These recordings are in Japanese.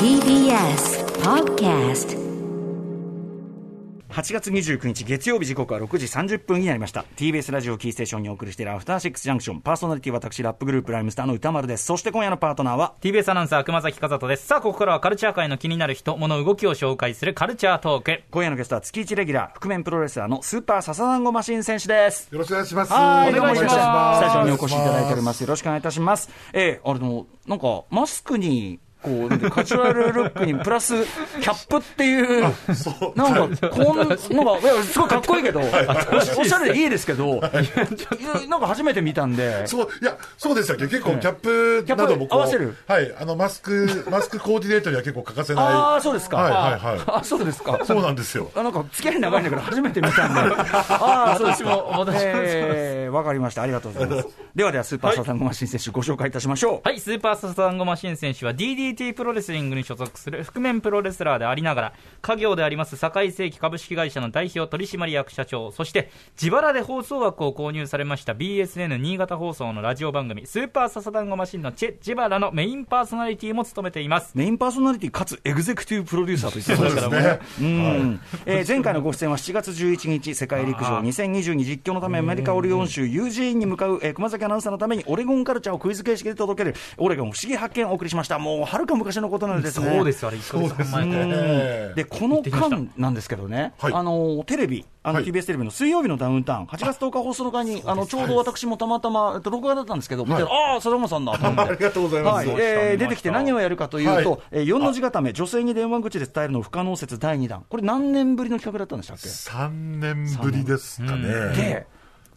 TBS Podcast 8月29日月曜日時刻は6時30分になりました。TBS ラジオキーステーションにお送りしているアフターシックスジャンクション。パーソナリティ私ラップグループライムスターの歌丸です。そして今夜のパートナーは TBS アナウンサー熊崎和人です。さあここからはカルチャー界の気になる人物動きを紹介するカルチャートーク。今夜のゲストは月1レギュラー覆面プロレスラーのスーパーササダンゴマシン選手です。よろしくお願いします。はい、お願いします。スタジオにお越しいただいております。よろしくお願いいたします。えー、あれの、なんか、マスクに、こう、カジュアルルックにプラス、キャップっていう、なんか、こん、なんか、いや、すごいかっこいいけど、おおしゃれでいいですけど、なんか初めて見たんで、そう、いや、そうでしたっけ？結構キャップなども合わせる？はい、あの、マスク、マスクコーディネートには結構欠かせない。ああ、そうですか。はいはいはいあ、そうですか。そうなんですよ。あなんか付き合い長いんだけど、初めて見たんで、ああ、そうですか。私もえーわかりました。ありがとうございます。ではでは、スーパーサタンゴマシン選手、ご紹介いたしましょう。はい、スーパーササンゴマシン選手は DDT プロレスリングに所属する覆面プロレスラーでありながら、家業であります堺世紀株式会社の代表取締役社長、そして自腹で放送枠を購入されました BSN 新潟放送のラジオ番組、スーパーササダンゴマシンのチェ・ジバラのメインパーソナリティも務めています。メインパーソナリティかつエグゼクティブプロデューサーと言ってましたからそうですうん。えー前回のご出演は7月11日、世界陸上2022実況のため、アメリカ・オレゴン州ユージーンに向かう、えー熊崎アナウンサーのために、オレゴンカルチャーをクイズ形式で届ける、オレゴン不思議発見をお送りしました。もう、はるか昔のことなんですね。そうです、あれ、1ヶ月半前ででこの間なんですけどね、はい。あのテレビ、あのはい。TBS テレビの水曜日のダウンタウン、8月10日放送の間に、あのちょうど私もたまたま、えっと録画だったんですけど、ああ、佐々さんだと思って。ありがとうございます。出てきて何をやるかというと、はい。えー、4の字固め、女性に電話口で伝えるの不可能説第2弾、これ、何年ぶりの企画だったんでしたっけ？3年ぶりですかね。で、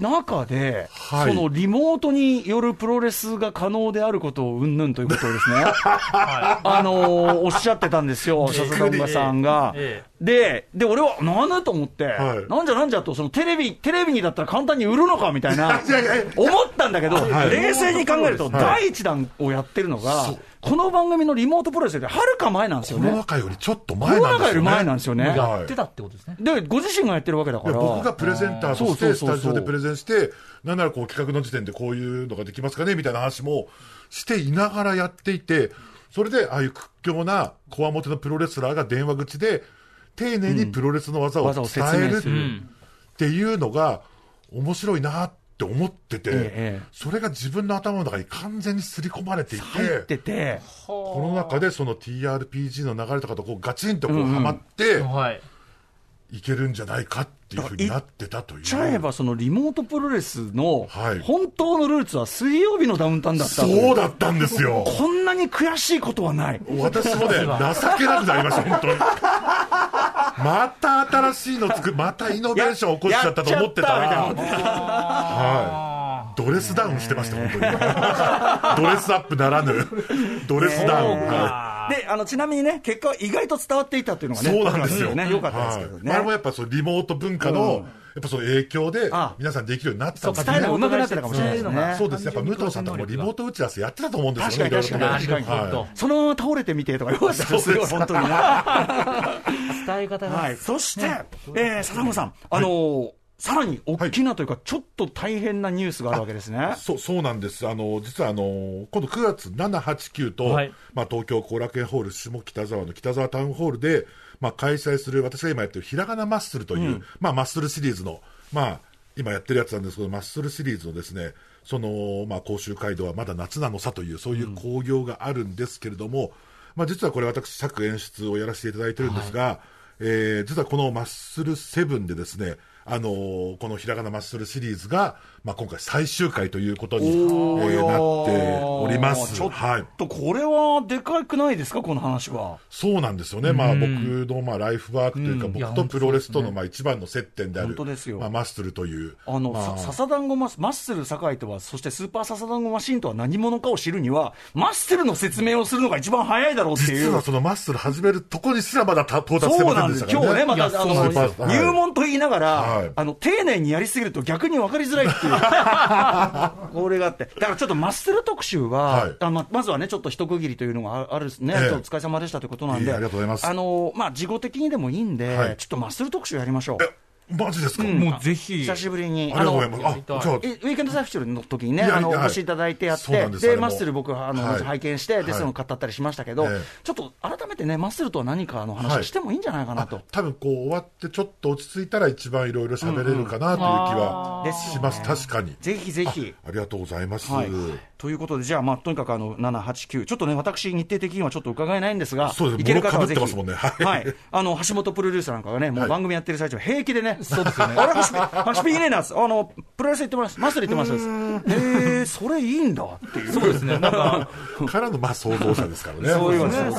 中で、はい。そのリモートによるプロレスが可能であることをうんぬんということをですね、あのーおっしゃってたんですよ、笹田馬さんが。えで、で、俺は、なんだと思って、はい。なんじゃなんじゃと、そのテレビ、テレビにだったら簡単に売るのかみたいな、思ったんだけど、はい。冷静に考えると、はい。第一弾をやってるのが、この番組のリモートプロレスよりはるか前なんですよコロナね。禍よりちょっとコ前なんですよね。ロナ禍より前なんですよね。はいやってたってことですね。で、ご自身がやってるわけだから。僕がプレゼンターとして、スタジオでプレゼンして、なんならこう企画の時点でこういうのができますかねみたいな話もしていながらやっていて、それでああいう屈強なこわもてのプロレスラーが電話口で、丁寧にプロレスの技を伝えるっていうのが面白いなって思ってて、ええそれが自分の頭の中に完全に刷り込まれていて、入ってて、この中でその TRPG の流れとかとこうガチンとこうはまって、はい。いけるんじゃないかっていうふうになってたという。ちゃえばそのリモートプロレスのはい本当のルーツは水曜日のダウンタウンだったそうだったんですよ。こんなに悔しいことはない。私もね、情けなくなりました、本当に。また新しいの作る、またイノベーション起こしちゃったと思ってたら、たみたいなはい。ドレスダウンしてました、本当に。ドレスアップならぬ、ドレスダウン。はで、あの、ちなみにね、結果は意外と伝わっていたっていうのいがね。そうなんですよ。ね。よかったですけどね。はいあれもやっぱそのリモート文化うんの、やっぱその影響であ、皆さんできるようになってたんです伝えるのが上手くなってたかもしれないですうんね。そうです。やっぱ武藤さんとかもリモート打ち合わせやってたと思うんですよね。確かに確かにそのまま倒れてみてとかよかったですよ、本当にね。伝え方が。はい。そして、えー、笹野さん、あのー、さらに大きなというか、ちょっと大変なニュースがあるわけですね。そうそうなんです、あの実はあの今度9月7、8、9と、はい。まあ、東京後楽園ホール下北沢の北沢タウンホールで、まあ、開催する、私が今やってるひらがなマッスルという、まあ、マッスルシリーズの、まあ、今やってるやつなんですけど、マッスルシリーズのですね、その、まあ、甲州街道はまだ夏なのさという、そういう興行があるんですけれども、まあ、実はこれ私、作演出をやらせていただいてるんですが、えー実はこのマッスルセブンでですね、あのーこのひらがなマッスルシリーズが、まあ、今回最終回ということに、えーなっております。ちょっはい。とこれはでかくないですか、この話は？そうなんですよね。まあ、僕の、まあ、ライフワークというか、僕とプロレスとの、まあ、一番の接点である、本当ですよまあ、マッスルという。あの、まあさ笹団子マスマッスル堺とは、そしてスーパー笹団子マシンとは何者かを知るには、マッスルの説明をするのが一番早いだろうっていう実は。そのマッスル始めるとこにすらまだた到達してませなんんでしたからね。今日ね、また、あいやの、そうなんですはい入門と言いながら、はいあの、丁寧にやりすぎると逆に分かりづらいっていう。これがあって。だからちょっとマッスル特集は、はいあままずはね、ちょっと一区切りというのがああるですね。ええちょっとお疲れ様でしたということなんで。ありがとうございますあの、まあ、事後的にでもいいんで、はいちょっとマッスル特集やりましょう。マジですか、もうぜひ。久しぶりに。ありがとうございます。あのあ、じゃあ、えウィークエンドサイフチュールの時にね、あの、お越しいただいてやって、でマッスル僕、あの、はい拝見して、で、はいその買ったりしましたけどええ、ちょっと改めてね、マッスルとは何かの話をしてもいいんじゃないかなと。多分こう終わってちょっと落ち着いたら一番いろいろ喋れるかなという気はですよねします、確かに。ぜひぜひ。ありがとうございます。はい、ということで、じゃあ、まあ、とにかくあの7、8、9、ちょっとね、私、日程的にはちょっと伺えないんですが、そうです。いける方はぜひ、物被ってますもんね。はい。あの橋本プロデューサーなんかがね、もうはい。番組やってる最中、平気でね、そうですよね、あれ、ハシピ、ハシピいいねな。んです、あのプロレス行ってます、マスター行ってます、えー、それいいんだっていう、そうですね。なんか、からのまあ創造者ですからね。そういうねね。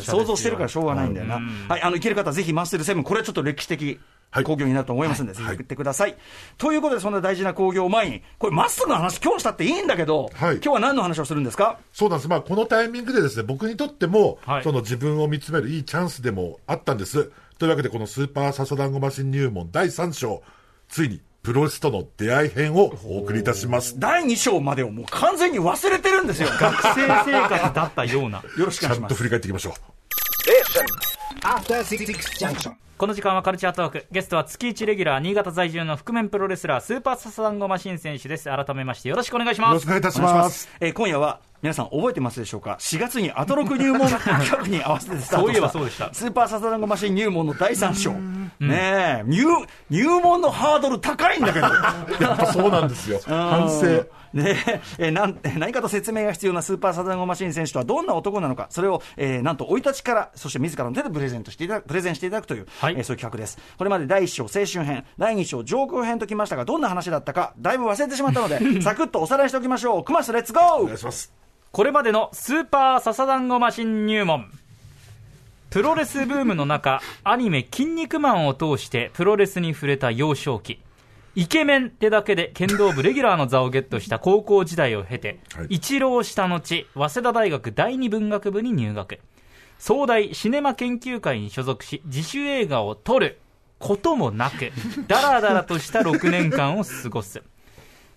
想像してるからしょうがないんだよな、はい、あのいける方はぜひマッスルセブン、これはちょっと歴史的はい興行になると思いますんで、ぜひ送ってください。ということで、そんな大事な興行を前に、これ、マッスルの話、今日したっていいんだけど、はい今日は何の話をするんですか？そうなんです。まあ、このタイミングでですね、僕にとっても、はいその自分を見つめるいいチャンスでもあったんです。というわけで、このスーパーササダンゴマシン入門第3章、ついにプロレスとの出会い編をお送りいたします。第2章までをもう完全に忘れてるんですよ。学生生活だったような。よろしくお願いします。ちゃんと振り返っていきましょう。After Six Junction. この時間はカルチャートーク。ゲストは月1レギュラー、新潟在住の覆面プロレスラー、スーパーササダンゴマシン選手です。改めましてよろしくお願いしますよろしくお。願いいたしまますす。。えー今夜は、皆さん覚えてますでしょうか ?4 月にアトロク入門企画に合わせてスタートそういえばそうでしたスーパーササダンゴマシン入門の第3章。ねえ、入、入門のハードル高いんだけど。やっぱそうなんですよ。反省。ねえーなんえー何かと説明が必要なスーパーサザンゴマシン選手とはどんな男なのか、それを、えーなんと生い立ちから、そして自らの手でプレゼントしていただプレゼンしていただくという、はいえーそういう企画です。これまで第1章青春編、第2章上空編ときましたが、どんな話だったか、だいぶ忘れてしまったので、サクッとおさらいしておきましょう。クマスレッツゴーお願いします。これまでのスーパーササダンゴマシン入門。プロレスブームの中、アニメ、筋肉マンを通してプロレスに触れた幼少期。イケメンってだけで剣道部レギュラーの座をゲットした高校時代を経て、はい一浪した後、早稲田大学第二文学部に入学。総大シネマ研究会に所属し、自主映画を撮ることもなく、ダラダラとした6年間を過ごす。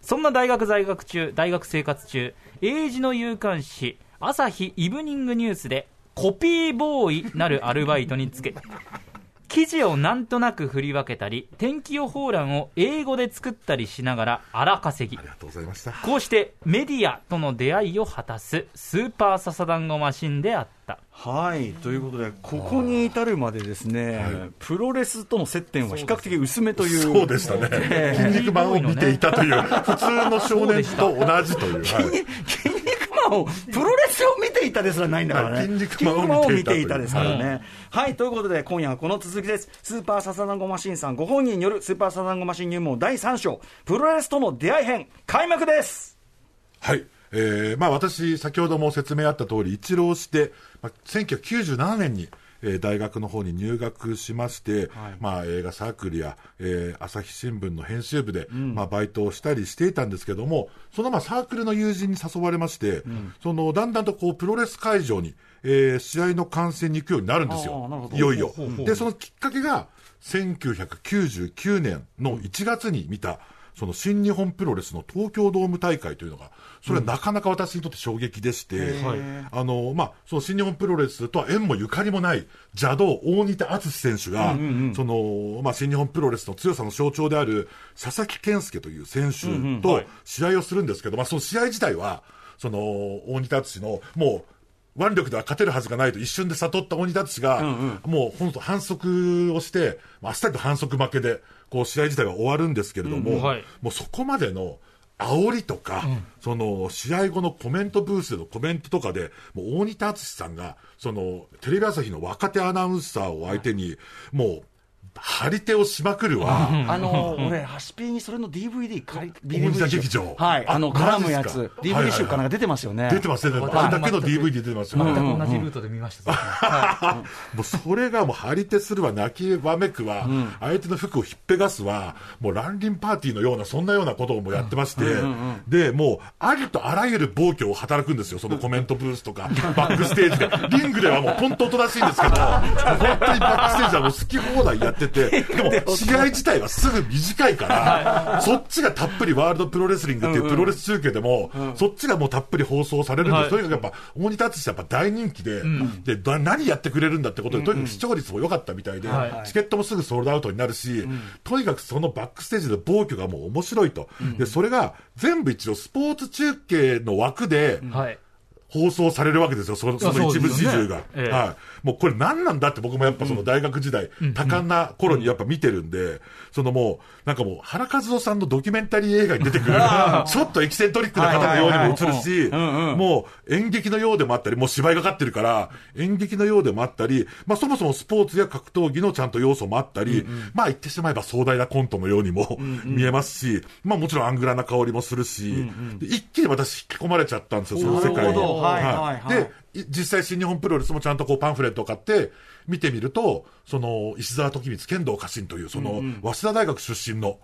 そんな大学在学中、大学生活中、英字の夕刊誌、朝日イブニングニュースで、コピーボーイなるアルバイトにつけ、記事をなんとなく振り分けたり、天気予報欄を英語で作ったりしながら荒稼ぎあり。がとうございました。こうしてメディアとの出会いを果たすスーパーササダンゴマシンであった。はい、ということで、ここに至るまでですね、プロレスとの接点は比較的薄めという。そうでしたね。筋肉マンを見ていたという、普通の少年と同じという。はい筋肉マンを、プロレスを見ていたですらないんだからね。はい筋肉マンを見ていた筋肉マンを見ていたですからね。はい、ということで、今夜はこの続きです。スーパーササダンゴマシンさんご本人によるスーパーササダンゴマシン入門第3章、プロレスとの出会い編、開幕ですはい。えーまあ私、先ほども説明あった通り、一浪して、まあ、1997年に、えー大学の方に入学しまして、まあ映画サークルや、えー朝日新聞の編集部で、まあバイトをしたりしていたんですけども、そのまあサークルの友人に誘われまして、そのだんだんとこうプロレス会場に、えー試合の観戦に行くようになるんですよ。いよいよ。で、そのきっかけが、1999年の1月に見た、その新日本プロレスの東京ドーム大会というのが、それはなかなか私にとって衝撃でして、あの、まあ、その新日本プロレスとは縁もゆかりもない邪道大仁田敦選手が、その、まあ、新日本プロレスの強さの象徴である佐々木健介という選手と試合をするんですけど、まあ、その試合自体は、その、大仁田敦の、もう、腕力では勝てるはずがないと一瞬で悟った鬼達が、もう本当反則をして、まあ、あっさりと反則負けで、こう試合自体は終わるんですけれども、うんはい。もうそこまでの煽りとか、その試合後のコメントブースでのコメントとかで、もう大仁田敦さんが、そのテレビ朝日の若手アナウンサーを相手に、もう、張り手をしまくるわ。あの、俺、ハシピーにそれの DVD 借り、劇場はい、あの、あ絡むやつ。DVD 集かなんか出てますよね。出てます、出てます。あれだけの DVD 出てますよ。全く同じルートで見ました、もうそれがもう張り手するわ、泣きわめくわ、相手の服をひっぺがすわ、もう乱輪パーティーのような、そんなようなことをもうやってまして、で、もう、ありとあらゆる暴挙を働くんですよ、そのコメントブースとか、バックステージで。リングではもう本当おとなしいんですけど、本当にバックステージはもう好き放題やってて、ってて、でも試合自体はすぐ短いから、そっちがたっぷりワールドプロレスリングっていうプロレス中継でも、そっちがもうたっぷり放送されるんで、はい。とにかくやっぱ、モニターとしてやっぱ大人気で、で、だ何やってくれるんだってことで、とにかく視聴率も良かったみたいで、はい。チケットもすぐソールドアウトになるし、とにかくそのバックステージの暴挙がもう面白いと。で、それが全部一応スポーツ中継の枠で、はい。放送されるわけですよ、そのその一部始終が。ええ。はい。もうこれ何なんだって僕もやっぱその大学時代、多感な頃にやっぱ見てるんで、そのもう、なんかもう原和夫さんのドキュメンタリー映画に出てくる、ちょっとエキセントリックな方のようにも映るし、もう演劇のようでもあったり、もう芝居がかってるから、演劇のようでもあったり、まあそもそもスポーツや格闘技のちゃんと要素もあったり、まあ言ってしまえば壮大なコントのようにも見えますし、まあもちろんアングラな香りもするし、で一気に私引き込まれちゃったんですよ、その世界に。はいで、い実際新日本プロレスもちゃんとこうパンフレットを買って、見てみると、その、石沢時光、剣道家臣という、その、早稲田大学出身の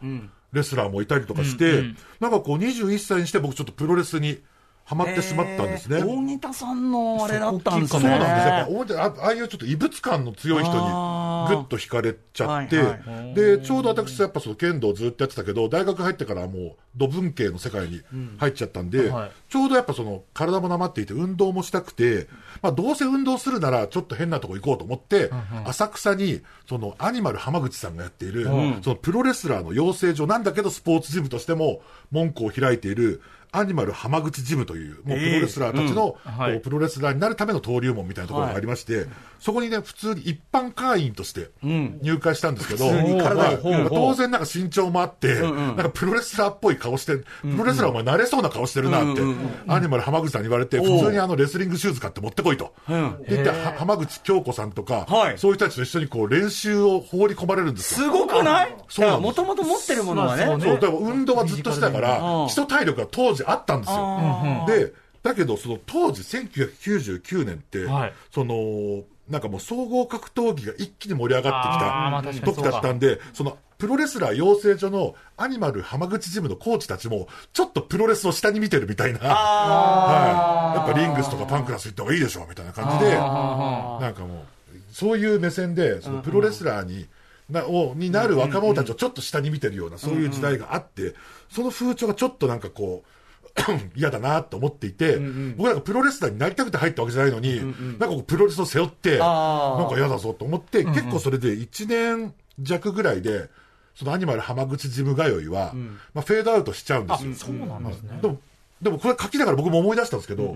レスラーもいたりとかして、なんかこう21歳にして僕ちょっとプロレスにハマってしまったんですね。えー大仁田さんのあれだったんですね。そうなんですよ。やっぱ表あああいうちょっと異物感の強い人にぐっと惹かれちゃって、はいはで、ちょうど私やっぱその剣道をずっとやってたけど、大学入ってからはもう土文系の世界に入っちゃったんで、はいちょうどやっぱその体もなまっていて運動もしたくて、まあどうせ運動するならちょっと変なとこ行こうと思って、浅草にそのアニマル浜口さんがやっている、そのプロレスラーの養成所なんだけどスポーツジムとしても門戸を開いているアニマル浜口ジムという、もうプロレスラーたちの、はいこうプロレスラーになるための登竜門みたいなところがありまして、そこにね、普通に一般会員として入会したんですけど、普通に。体当然なんか身長もあって、なんかプロレスラーっぽい顔して、プロレスラーお前慣れそうな顔してるなって、アニマル浜口さんに言われて、普通にあのレスリングシューズ買って持ってこいと。で言って、は浜口京子さんとか、はい。そういう人たちと一緒にこう練習を放り込まれるんですよ。すごくない？そうもともと持ってるものはね。そうそう、だから運動はずっとしてたからうん、基礎体力が当時あったんですよ。で、だけど、その当時、1999年って、はい。その、なんかもう総合格闘技が一気に盛り上がってきた時だったんで、そのプロレスラー養成所のアニマル浜口ジムのコーチたちも、ちょっとプロレスを下に見てるみたいな、はい、やっぱリングスとかパンクラス行った方がいいでしょみたいな。感じで、なんかもう、そういう目線で、そのプロレスラーに、なをになる若者たちをちょっと下に見てるような、そういう時代があって、その風潮がちょっとなんかこう、嫌だなと思っていて、僕なんかプロレスラーになりたくて入ったわけじゃないのに、なんかこうプロレスを背負って、なんか嫌だぞと思って、結構それで1年弱ぐらいで、そのアニマル浜口ジム通いは、まあ、フェードアウトしちゃうんですよ。そうなんですね。でも、でもこれ書きながら僕も思い出したんですけど、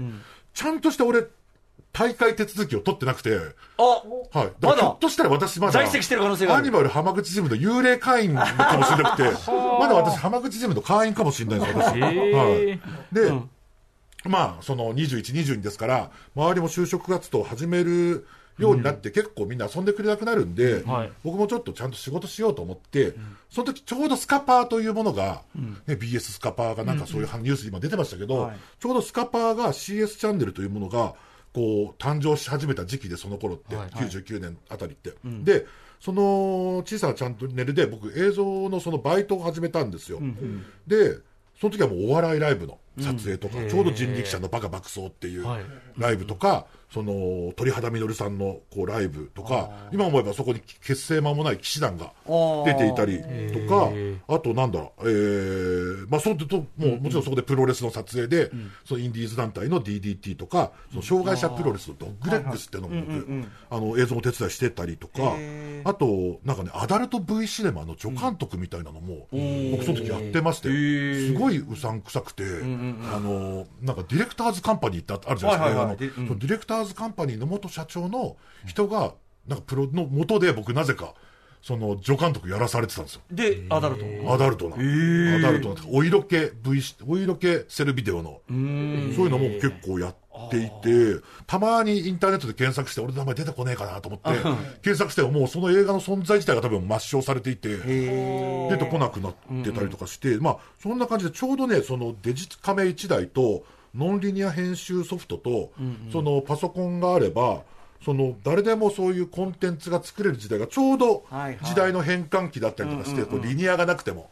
ちゃんとして俺、大会手続きを取ってなくて、あはい。だからひょっとしたら私まだ、在籍してる可能性がある。アニマル浜口ジムの幽霊会員かもしれなくて、まだ私浜口ジムの会員かもしれないです、私。へはい。ー。で、まあ、その21、22ですから、周りも就職活動を始めるようになって、結構みんな遊んでくれなくなるんで、はい。僕もちょっとちゃんと仕事しようと思って、その時ちょうどスカパーというものが、ね、BS スカパーがなんかそういうニュース今出てましたけど、はい。ちょうどスカパーが CS チャンネルというものが、こう、誕生し始めた時期で、その頃って、99年あたりって。で、その小さなチャンネルで僕映像のそのバイトを始めたんですよ。で、その時はもうお笑いライブの撮影とか、ちょうど人力車のバカ爆走っていうはい。ライブとか、その鳥肌みのるさんのこうライブとか、今思えばそこに結成間もない騎士団が出ていたりとか、あとなんだろう、えー、まあそうと、もうもちろんそこでプロレスの撮影で、そのインディーズ団体の DDT とか、その障害者プロレスのドッグレッグスっていうのも僕、あの映像も手伝いしてたりとか、あと、なんかね、アダルト V シネマの助監督みたいなのも、僕その時やってまして、すごいうさんくさくて、あの、なんかディレクターズカンパニーってああるじゃないですか、はいはいはい。ディレクターズカンパニーの元社長の人が、なんかプロの元で僕なぜか、その助監督やらされてたんですよ。で、アダルト。アダルトな。アダルトな。お色気 V し、お色気セルビデオの、そういうのも結構やっていて、たまにインターネットで検索して、俺の名前出てこねえかなと思って、検索してももうその映画の存在自体が多分抹消されていて、出てこなくなってたりとかして、まあ、そんな感じでちょうどね、そのデジカメ1台と、ノンリニア編集ソフトと、そのパソコンがあれば、その誰でもそういうコンテンツが作れる時代がちょうど時代の変換期だったりとかして、こうリニアがなくても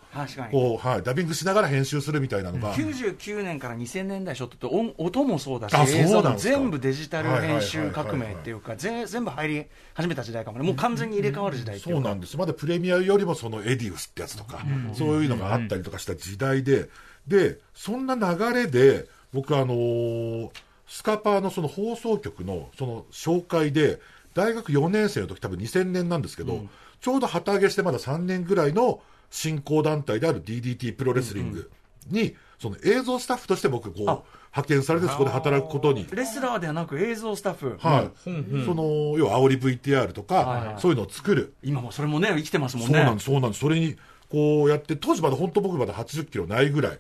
こう、はい、ダビングしながら編集するみたいなのが、99年から2000年代初頭って音音もそうだし全部デジタル編集革命っていうかぜ全部入り始めた時代かも。ねもう完全に入れ替わる時代そううなんですまだプレミアよりもそのエディウスってやつとか、そういうのがあったりとかした時代で、でそんな流れで僕あのースカパーのその放送局のその紹介で大学4年生の時多分2000年なんですけど、ちょうど旗揚げしてまだ3年ぐらいの新興団体である DDT プロレスリングに、その映像スタッフとして僕こうあ。派遣されてそこで働くことに。レスラーではなく映像スタッフ、はい、その要は煽り VTR とか、はいはい。そういうのを作る。今もそれもね生きてますもんね。そうなんです、そうなんです。それに、こうやって、当時まだ本当僕まだ80キロないぐらい。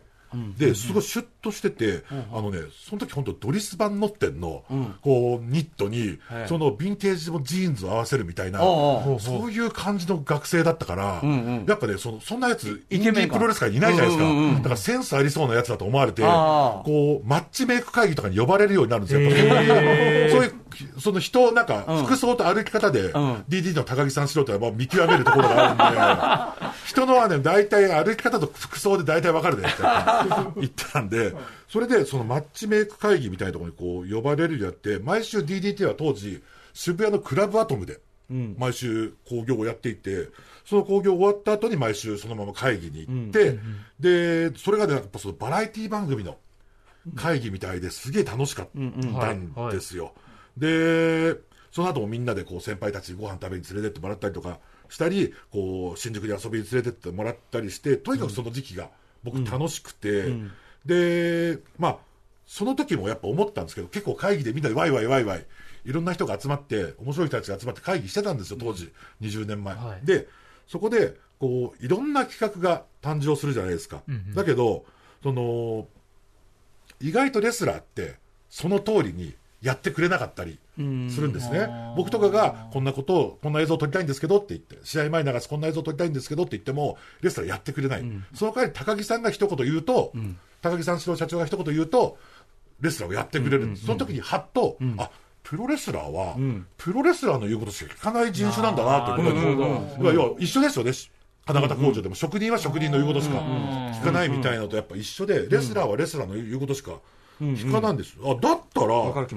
で、すごいシュッとしてて、あのね、その時本当ドリスヴァンノッテンの、こう、ニットにええ、そのヴィンテージのジーンズを合わせるみたいな、そういう感じの学生だったから、やっぱね、その、そんなやつ、インデイケメンかィープロレス界にいないじゃないですか。だからセンスありそうなやつだと思われて、こう、マッチメイク会議とかに呼ばれるようになるんですよ。そういう、その人をなんか、服装と歩き方で、ん。DD の高木さん素人は見極めるところがあるんで、人のはね、大体歩き方と服装で大体わかるねって 言ってたんで、それでそのマッチメイク会議みたいなところにこう呼ばれるようになって、毎週 DDT は当時、渋谷のクラブアトムで、毎週興行をやっていて、その興行終わった後に毎週そのまま会議に行って、で、それがね、やっぱそのバラエティ番組の会議みたいですげえ楽しかったんですよ。で、その後もみんなでこう先輩たちにご飯食べに連れてってもらったりとかしたり、こう新宿に遊びに連れてってもらったりして、とにかくその時期が僕楽しくて、で、まあ、その時もやっぱ思ったんですけど、結構会議でみんなでワイワイワイワイ、いろんな人が集まって、面白い人たちが集まって会議してたんですよ、当時、20年前。はいで、そこで、こう、いろんな企画が誕生するじゃないですか。だけど、その、意外とレスラーって、その通りにやってくれなかったりするんですね。僕とかが、こんなことを、こんな映像を撮りたいんですけどって言って、試合前に流すこんな映像を撮りたいんですけどって言っても、レスラーやってくれない。その代わり高木さんが一言言うと、高木さん指導社長が一言言うと、レスラーをやってくれる。んです。その時にはっと、あ、プロレスラーは、プロレスラーの言うことしか聞かない人種なんだなという。ことに、要は一緒ですよね。金型工場でも職人は職人の言うことしか聞かないみたいなのとやっぱ一緒で、レスラーはレスラーの言うことしか聞かないんですよ。あ、だったら、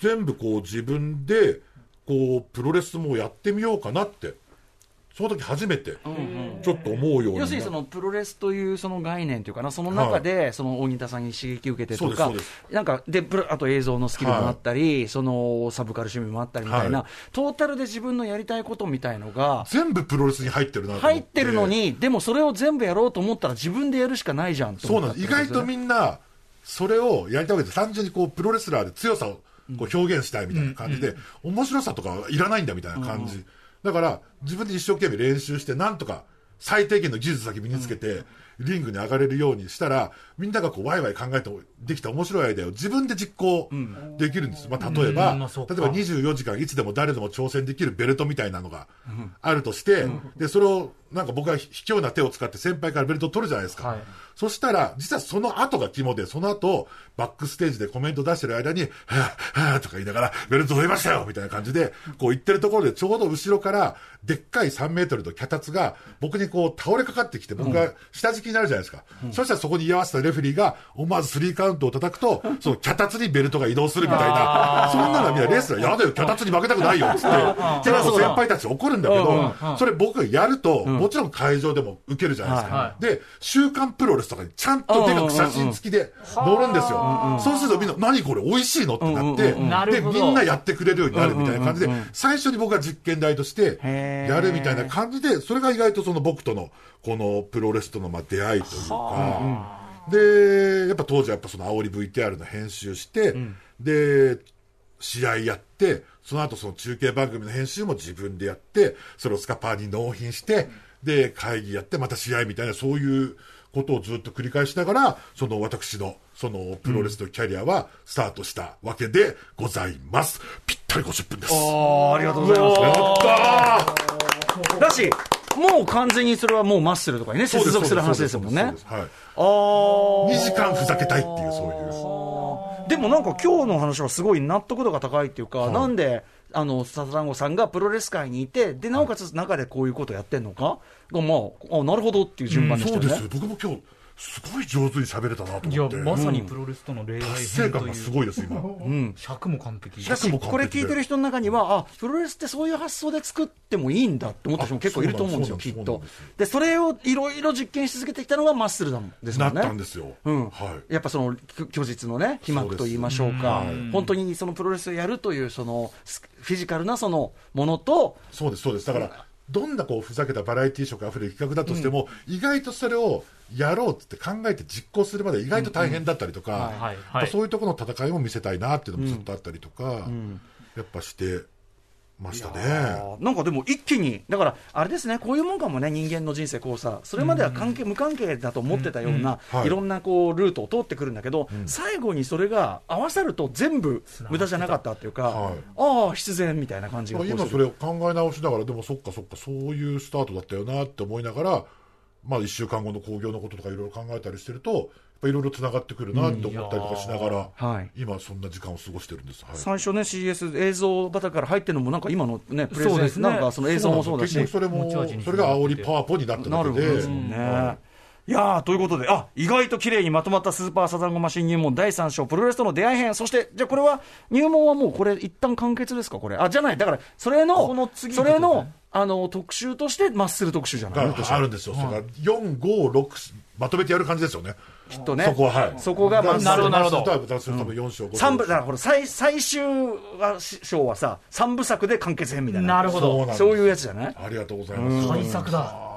全部こう自分で、こう、プロレスもやってみようかなって、その時初めて、ちょっと思うようにな要するにそのプロレスというその概念というかな、その中で、その大仁田さんに刺激を受けてとかなんかでプロあと映像のスキルもあったり、そのサブカル趣味もあったりみたいな、はい。トータルで自分のやりたいことみたいのが全部プロレスに入ってるな入ってるのに、でもそれを全部やろうと思ったら、自分でやるしかないじゃんとそうなんです。意外とみんな、それをやりたいわけで、単純にこう、プロレスラーで強さをこう表現したいみたいな感じで、面白さとかはいらないんだみたいな感じ。だから、自分で一生懸命練習して、なんとか最低限の技術だけ身につけて、リングに上がれるようにしたら、みんながこう、ワイワイ考えてできた面白いアイデアを自分で実行できるんです。まあ、例えば、例えば24時間いつでも誰でも挑戦できるベルトみたいなのがあるとして、で、それをなんか僕は卑怯な手を使って先輩からベルトを取るじゃないですか。はい。そしたら、実はその後が肝で、その後、バックステージでコメント出してる間に、はぁ、はぁとか言いながら、ベルト取りましたよみたいな感じで、こう言ってるところで、ちょうど後ろから、でっかい3メートルの脚立が、僕にこう倒れかかってきて、僕が下敷きになるじゃないですか。そしたらそこに居合わせたレフェリーが、思わずスリーカウントを叩くと、その脚立にベルトが移動するみたいな、そんなのみんなレースラー、やだよ、脚立に負けたくないよ、つって。先輩たち怒るんだけど、それ僕がやると、もちろん会場でも受けるじゃないですか。はで、週刊プロレスとかにちゃんとでかく写真付きで載るんですよ。そうするとみんな、何これ美味しいの？ってなって、で、みんなやってくれるようになるみたいな感じで、最初に僕が実験台としてやるみたいな感じで、それが意外とその僕とのこのプロレスとのまあ出会いというか、で、やっぱ当時はやっぱその煽り VTR の編集して、で、試合やって、その後その中継番組の編集も自分でやって、それをスカパーに納品して、で、会議やって、また試合みたいな、そういうことをずっと繰り返しながら、その私の、そのプロレスのキャリアはスタートしたわけでございます。ぴったり50分です。あーありがとうございますやったーだし、もう完全にそれはもうマッスルとかにね、接続する話ですもんねそう。ですはい。あー2時間ふざけたいっていう、そういう。でもなんか今日の話はすごい納得度が高いっていうか、なんで、あの、サタランゴさんがプロレス界にいて、で、なおかつ中でこういうことやってんのかが、まあ、あなるほどっていう順番でしたよね。そうですよ。僕も今日、すごい上手に喋れたなといや思って。まさにプロレスとの恋愛達成感がすごいです、今。尺も完璧。だし、も完璧で。これ聞いてる人の中には、あプロレスってそういう発想で作ってもいいんだって思った人も結構いると思うんですよ、きっと。ですそれをいろいろ実験し続けてきたのがマッスルなんですもなんね。ったんですよ。うん。はい。やっぱその虚虚実のね、皮膜と言いましょうか、本当にそのプロレスをやるという、そのスフィジカルなそのものと、そうです、そうです。だから、どんなこうふざけたバラエティー色あふれる企画だとしても、意外とそれをやろうって考えて実行するまで意外と大変だったりとか、そういうところの戦いも見せたいなっていうのもずっとあったりとか、やっぱしてましたね。なんかでも一気に、だからあれですね、こういうもんかもね、人間の人生、こうさ、それまでは関係、無関係だと思ってたような、はい。いろんなこうルートを通ってくるんだけど、最後にそれが合わさると全部無駄じゃなかったっていうか、はい。ああ、必然みたいな感じが今それを考え直しながら、でもそっかそっか、そういうスタートだったよなって思いながら、まあ1週間後の興行のこととかいろいろ考えたりしてると、やっぱいろいろつながってくるなって思ったりとかしながら、はい。今そんな時間を過ごしてるんです。はい。最初ね、CS 映像畑から入ってるのも、なんか今のね、プレゼンそうですね。なんかその映像もそうだし、結局それもそれが煽りパワポになったなだけで、るほどですもんね。いやーということで、あ意外と綺麗にまとまったスーパーサザンゴマシン入門第3章、プロレスとの出会い編、そして、じゃあこれは、入門はもうこれ、一旦完結ですか、これ。あ、じゃない、だから、それの、この次それのあの、特集として、マッスル特集じゃない？があるんですよ、それが4、5、6、まとめてやる感じですよね、きっとね。そこは、はい、そこがマッスルなるほどなるほど。マッスルとは私は多分4章、5章、三部、だからこれ最、最終は章はさ、三部作で完結編みたいな。なるほど。そういうやつじゃない？ありがとうございます。対策だ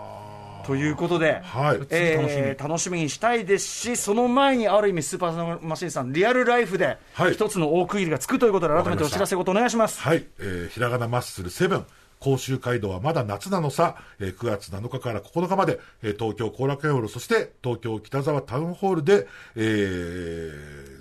ということで、はい。えー楽しみ。にしたいですし、その前にある意味、スーパーマシンさん、リアルライフではい。一つの大区切りがつくということで、改めてお知らせごとお願いします。はい、えーひらがなマッスル7。甲州街道はまだ夏なのさ、えー9月7日から9日まで、えー東京後楽園ホール、そして東京北沢タウンホールで、え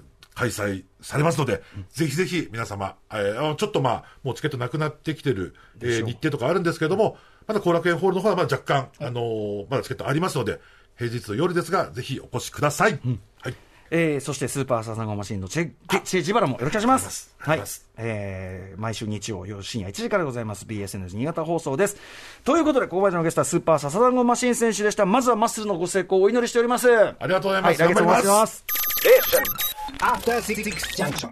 ー開催されますので、ぜひぜひ皆様、えーあちょっとまあ、もうチケットなくなってきてる、えー日程とかあるんですけれども、まだ後楽園ホールの方はまだ若干、あのーまだチケットありますので、平日の夜ですが、ぜひお越しください。はい。えーそしてスーパーサザンゴマシンのチェチェジバラもよろしくお願いします。はい。えー毎週日曜夜深夜1時からございます BSN 新潟放送です。ということで、ここまでのゲストはスーパーサザンゴマシン選手でした。まずはマッスルのご成功をお祈りしております。あありがとうございます。はい、来月もお待ちして頑張ります。After Six Junction.